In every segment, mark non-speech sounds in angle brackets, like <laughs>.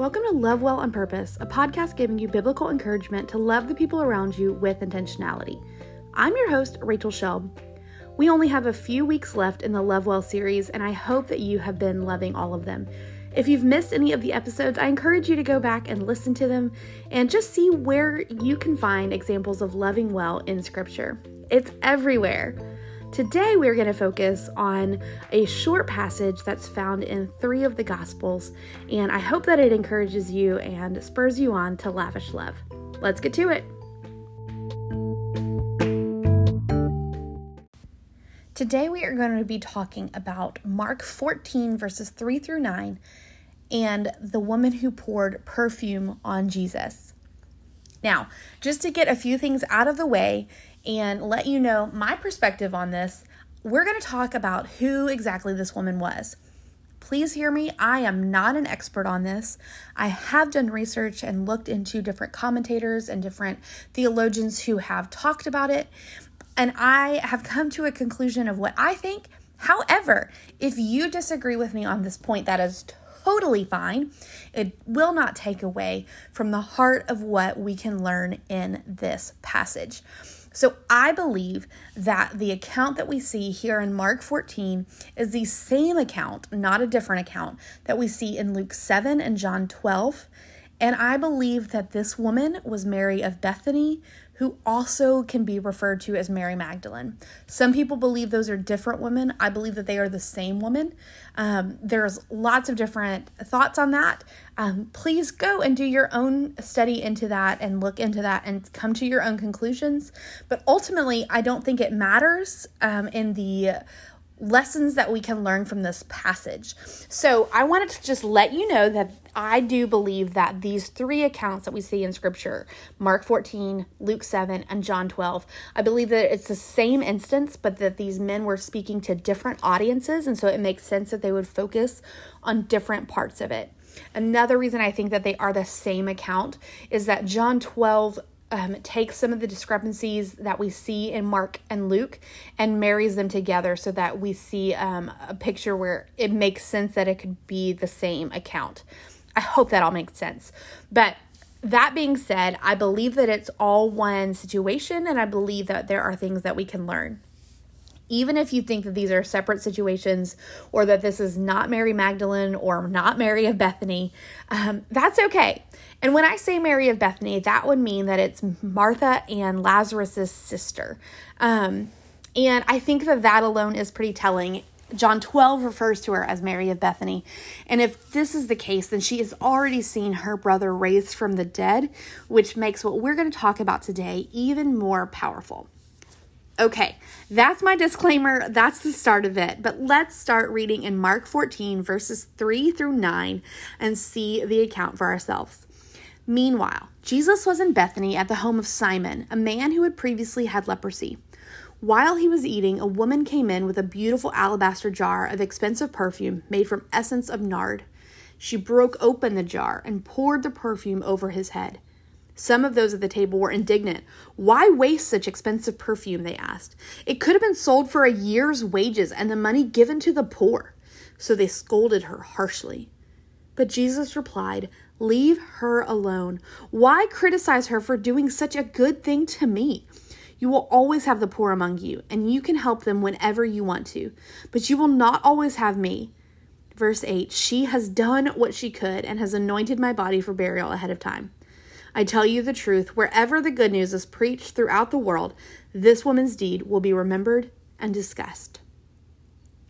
Welcome to Love Well on Purpose, a podcast giving you biblical encouragement to love the people around you with intentionality. I'm your host, Rachel Shelb. We only have a few weeks left in the Love Well series, and I hope that you have been loving all of them. If you've missed any of the episodes, I encourage you to go back and listen to them and just see where you can find examples of loving well in Scripture. It's everywhere. Today, we're going to focus on a short passage that's found in three of the Gospels, and I hope that it encourages you and spurs you on to lavish love. Let's get to it. Today, we are going to be talking about Mark 14, verses 3 through 9, and the woman who poured perfume on Jesus. Now, just to get a few things out of the way, and let you know my perspective on this, we're going to talk about who exactly this woman was. Please hear me, I am not an expert on this. I have done research and looked into different commentators and different theologians who have talked about it, and I have come to a conclusion of what I think. However, if you disagree with me on this point, that is totally fine. It will not take away from the heart of what we can learn in this passage. So I believe that the account that we see here in Mark 14 is the same account, not a different account, that we see in Luke 7 and John 12. And I believe that this woman was Mary of Bethany, who also can be referred to as Mary Magdalene. Some people believe those are different women. I believe that they are the same woman. Um, there's lots of different thoughts on that. Um, please go and do your own study into that and look into that and come to your own conclusions. But ultimately, I don't think it matters um, in the lessons that we can learn from this passage. So, I wanted to just let you know that I do believe that these three accounts that we see in scripture Mark 14, Luke 7, and John 12 I believe that it's the same instance, but that these men were speaking to different audiences. And so it makes sense that they would focus on different parts of it. Another reason I think that they are the same account is that John 12 um, takes some of the discrepancies that we see in Mark and Luke and marries them together so that we see um, a picture where it makes sense that it could be the same account. I hope that all makes sense. But that being said, I believe that it's all one situation and I believe that there are things that we can learn. Even if you think that these are separate situations or that this is not Mary Magdalene or not Mary of Bethany, um, that's okay and when I say Mary of Bethany, that would mean that it's Martha and Lazarus's sister. Um, and I think that that alone is pretty telling. John 12 refers to her as Mary of Bethany. And if this is the case, then she has already seen her brother raised from the dead, which makes what we're going to talk about today even more powerful. Okay, that's my disclaimer. That's the start of it. But let's start reading in Mark 14, verses 3 through 9, and see the account for ourselves. Meanwhile, Jesus was in Bethany at the home of Simon, a man who had previously had leprosy. While he was eating, a woman came in with a beautiful alabaster jar of expensive perfume made from essence of nard. She broke open the jar and poured the perfume over his head. Some of those at the table were indignant. Why waste such expensive perfume? They asked. It could have been sold for a year's wages and the money given to the poor. So they scolded her harshly. But Jesus replied, Leave her alone. Why criticize her for doing such a good thing to me? You will always have the poor among you, and you can help them whenever you want to, but you will not always have me. Verse 8 She has done what she could and has anointed my body for burial ahead of time. I tell you the truth, wherever the good news is preached throughout the world, this woman's deed will be remembered and discussed.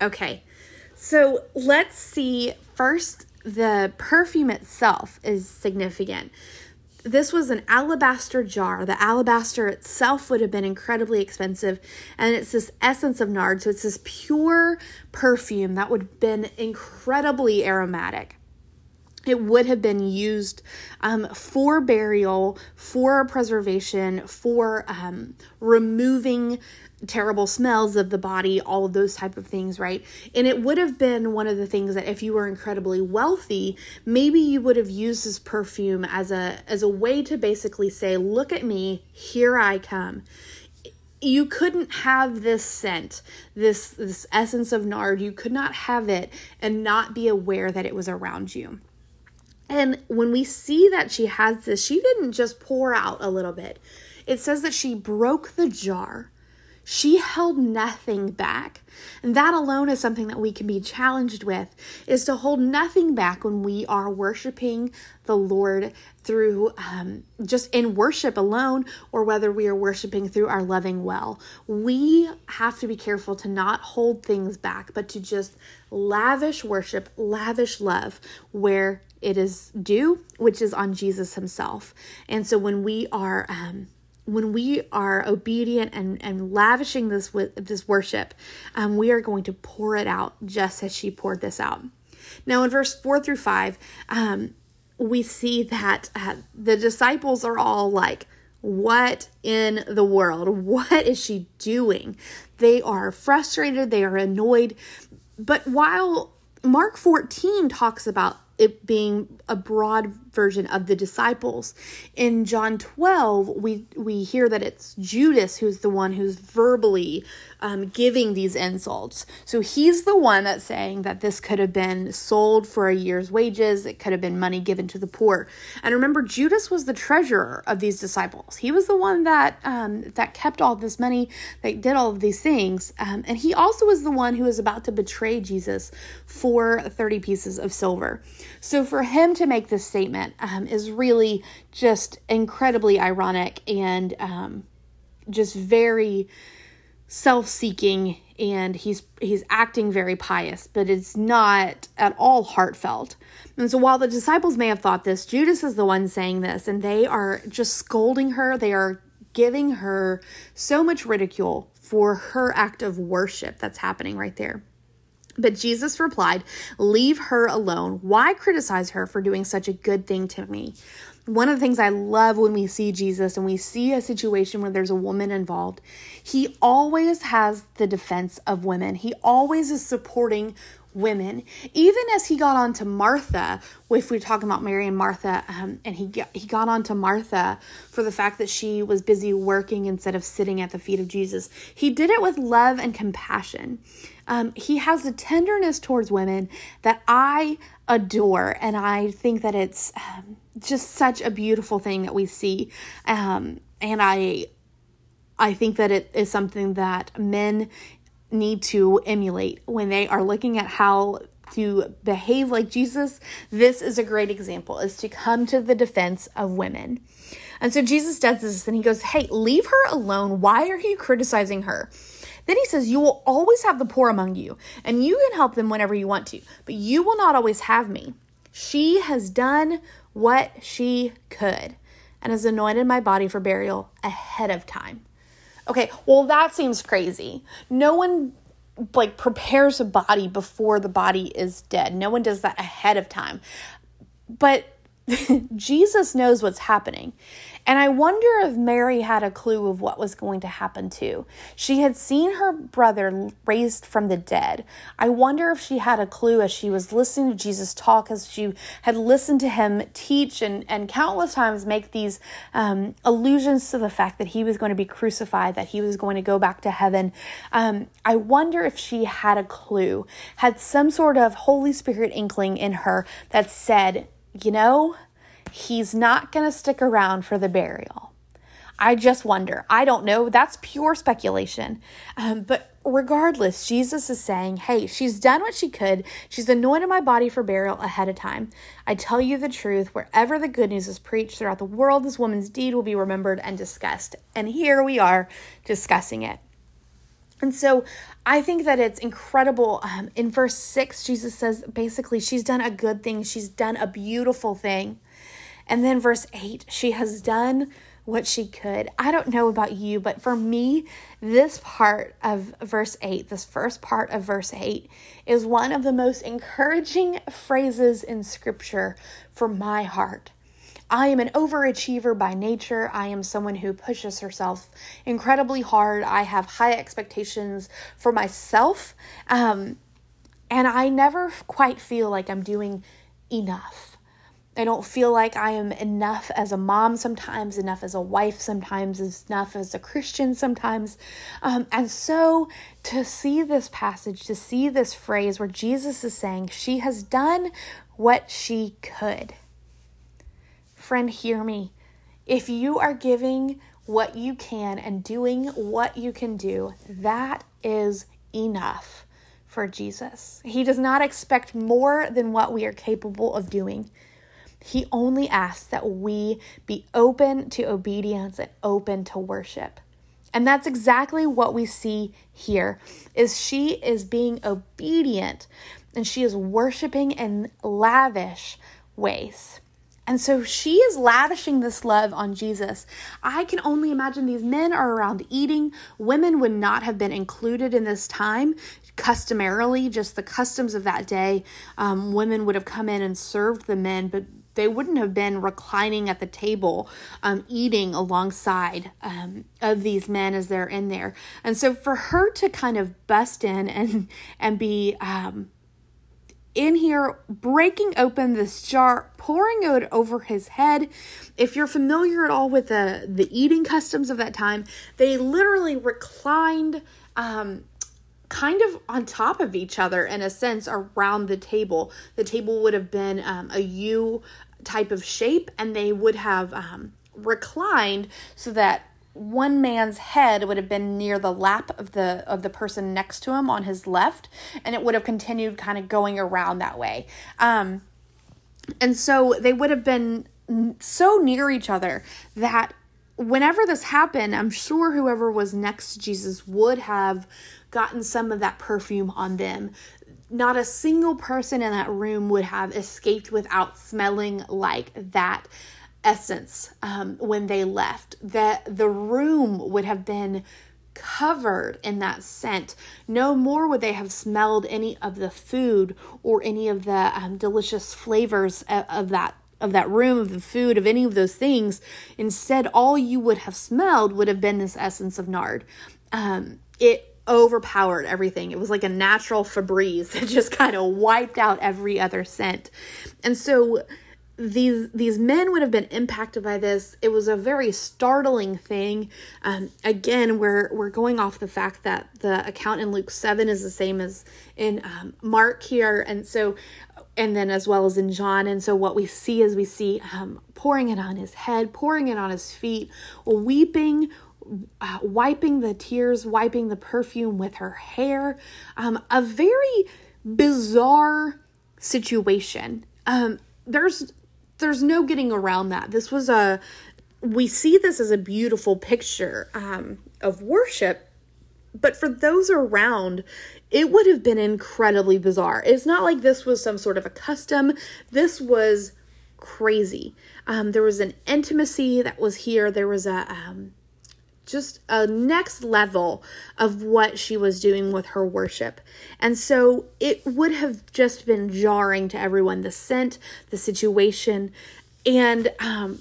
Okay, so let's see first the perfume itself is significant. This was an alabaster jar. The alabaster itself would have been incredibly expensive, and it's this essence of nard. So it's this pure perfume that would have been incredibly aromatic it would have been used um, for burial, for preservation, for um, removing terrible smells of the body, all of those type of things, right? And it would have been one of the things that if you were incredibly wealthy, maybe you would have used this perfume as a as a way to basically say, "Look at me, here I come." You couldn't have this scent, this this essence of nard. You could not have it and not be aware that it was around you. And when we see that she has this, she didn't just pour out a little bit. It says that she broke the jar. She held nothing back. And that alone is something that we can be challenged with is to hold nothing back when we are worshiping the Lord through um, just in worship alone or whether we are worshiping through our loving well. We have to be careful to not hold things back, but to just lavish worship, lavish love where it is due, which is on Jesus himself. And so when we are, um, when we are obedient and, and lavishing this with this worship, um, we are going to pour it out just as she poured this out. Now, in verse four through five, um, we see that uh, the disciples are all like, What in the world? What is she doing? They are frustrated, they are annoyed. But while Mark 14 talks about it being a broad version of the disciples. In John 12, we we hear that it's Judas who's the one who's verbally um, giving these insults. So he's the one that's saying that this could have been sold for a year's wages. It could have been money given to the poor. And remember, Judas was the treasurer of these disciples. He was the one that um, that kept all this money, that did all of these things, um, and he also was the one who was about to betray Jesus for thirty pieces of silver. So for him to make this statement um, is really just incredibly ironic and um, just very self-seeking and he's he's acting very pious but it's not at all heartfelt. And so while the disciples may have thought this judas is the one saying this and they are just scolding her. They are giving her so much ridicule for her act of worship that's happening right there but Jesus replied, Leave her alone. Why criticize her for doing such a good thing to me? One of the things I love when we see Jesus and we see a situation where there's a woman involved, he always has the defense of women. He always is supporting women. Even as he got on to Martha, if we're talking about Mary and Martha, um, and he got, he got on to Martha for the fact that she was busy working instead of sitting at the feet of Jesus. He did it with love and compassion. Um, he has a tenderness towards women that I adore, and I think that it's um, just such a beautiful thing that we see. Um, and I, I think that it is something that men need to emulate when they are looking at how to behave like Jesus, this is a great example is to come to the defense of women. And so Jesus does this and he goes, Hey, leave her alone. Why are you criticizing her? Then he says, You will always have the poor among you, and you can help them whenever you want to, but you will not always have me. She has done what she could and has anointed my body for burial ahead of time. Okay, well, that seems crazy. No one like prepares a body before the body is dead. No one does that ahead of time. But Jesus knows what's happening. And I wonder if Mary had a clue of what was going to happen too. She had seen her brother raised from the dead. I wonder if she had a clue as she was listening to Jesus talk, as she had listened to him teach and, and countless times make these um, allusions to the fact that he was going to be crucified, that he was going to go back to heaven. Um, I wonder if she had a clue, had some sort of Holy Spirit inkling in her that said, you know, he's not going to stick around for the burial. I just wonder. I don't know. That's pure speculation. Um, but regardless, Jesus is saying, hey, she's done what she could. She's anointed my body for burial ahead of time. I tell you the truth, wherever the good news is preached throughout the world, this woman's deed will be remembered and discussed. And here we are discussing it. And so I think that it's incredible. Um, in verse 6, Jesus says basically, she's done a good thing, she's done a beautiful thing. And then verse 8, she has done what she could. I don't know about you, but for me, this part of verse 8, this first part of verse 8, is one of the most encouraging phrases in scripture for my heart. I am an overachiever by nature. I am someone who pushes herself incredibly hard. I have high expectations for myself. Um, and I never quite feel like I'm doing enough. I don't feel like I am enough as a mom sometimes, enough as a wife sometimes, enough as a Christian sometimes. Um, and so to see this passage, to see this phrase where Jesus is saying she has done what she could. Friend, hear me. If you are giving what you can and doing what you can do, that is enough for Jesus. He does not expect more than what we are capable of doing. He only asks that we be open to obedience and open to worship. And that's exactly what we see here is she is being obedient and she is worshiping in lavish ways. And so she is lavishing this love on Jesus. I can only imagine these men are around eating. Women would not have been included in this time. Customarily, just the customs of that day, um, women would have come in and served the men, but they wouldn't have been reclining at the table um, eating alongside um, of these men as they're in there and so for her to kind of bust in and and be um, in here breaking open this jar pouring it over his head. If you're familiar at all with the the eating customs of that time they literally reclined um, kind of on top of each other in a sense around the table. The table would have been um, a u type of shape and they would have um, reclined so that one man's head would have been near the lap of the of the person next to him on his left and it would have continued kind of going around that way. Um and so they would have been so near each other that whenever this happened i'm sure whoever was next to jesus would have gotten some of that perfume on them. Not a single person in that room would have escaped without smelling like that essence um, when they left. That the room would have been covered in that scent. No more would they have smelled any of the food or any of the um, delicious flavors of, of that of that room, of the food, of any of those things. Instead, all you would have smelled would have been this essence of nard. Um, it overpowered everything. It was like a natural Febreze <laughs> that just kind of wiped out every other scent. And so these these men would have been impacted by this. It was a very startling thing. Um, again, we're we're going off the fact that the account in Luke seven is the same as in um, Mark here, and so and then as well as in John. And so what we see is we see um, pouring it on his head, pouring it on his feet, weeping. Uh, wiping the tears, wiping the perfume with her hair. Um, a very bizarre situation. Um, there's there's no getting around that. This was a we see this as a beautiful picture um, of worship, but for those around, it would have been incredibly bizarre. It's not like this was some sort of a custom. This was crazy. Um, there was an intimacy that was here. There was a um, just a next level of what she was doing with her worship. And so it would have just been jarring to everyone the scent, the situation. And um,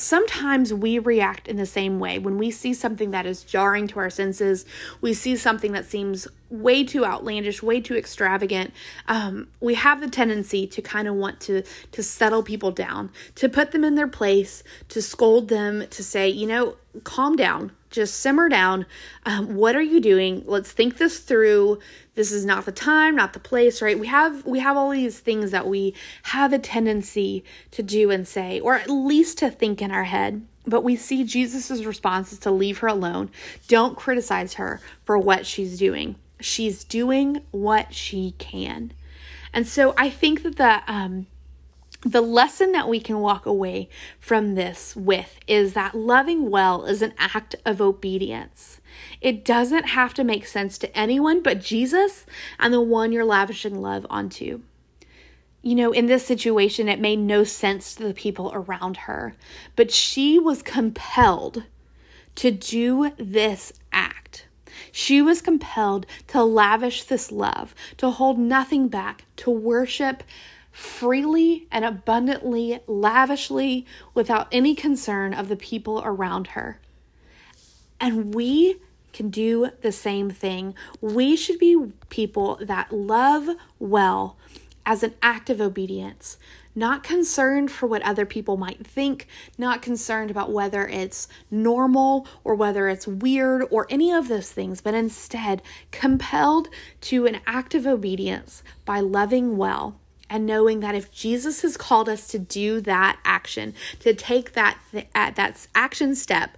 sometimes we react in the same way. When we see something that is jarring to our senses, we see something that seems way too outlandish, way too extravagant, um, we have the tendency to kind of want to to settle people down, to put them in their place, to scold them, to say, you know, calm down, just simmer down. Um, what are you doing? Let's think this through. This is not the time, not the place, right? We have we have all these things that we have a tendency to do and say, or at least to think in our head. But we see Jesus's response is to leave her alone. Don't criticize her for what she's doing she's doing what she can. And so I think that the um the lesson that we can walk away from this with is that loving well is an act of obedience. It doesn't have to make sense to anyone but Jesus and the one you're lavishing love onto. You know, in this situation, it made no sense to the people around her, but she was compelled to do this act. She was compelled to lavish this love, to hold nothing back, to worship freely and abundantly, lavishly, without any concern of the people around her. And we can do the same thing. We should be people that love well as an act of obedience, not concerned for what other people might think, not concerned about whether it's normal or whether it's weird or any of those things, but instead compelled to an act of obedience by loving well and knowing that if Jesus has called us to do that action, to take that th- uh, that action step,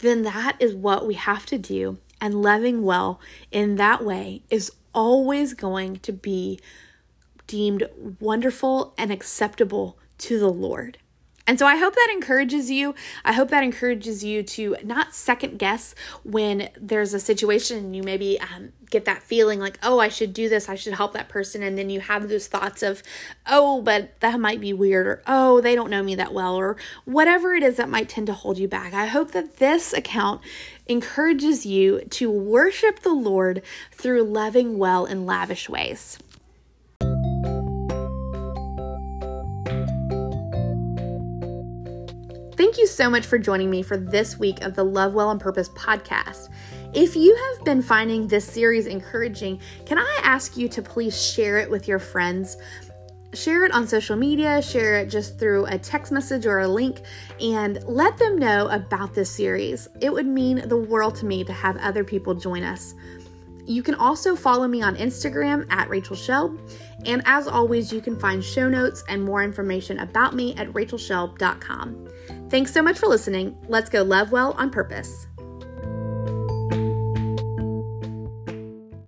then that is what we have to do. And loving well in that way is always going to be deemed wonderful and acceptable to the Lord. And so I hope that encourages you. I hope that encourages you to not second guess when there's a situation and you maybe um, get that feeling like, oh, I should do this, I should help that person. And then you have those thoughts of, oh, but that might be weird, or oh, they don't know me that well, or whatever it is that might tend to hold you back. I hope that this account encourages you to worship the Lord through loving well in lavish ways. Thank you so much for joining me for this week of the Love Well on Purpose podcast. If you have been finding this series encouraging, can I ask you to please share it with your friends? Share it on social media, share it just through a text message or a link, and let them know about this series. It would mean the world to me to have other people join us. You can also follow me on Instagram at Rachel Shelb. And as always, you can find show notes and more information about me at rachelshelb.com. Thanks so much for listening. Let's go love well on purpose.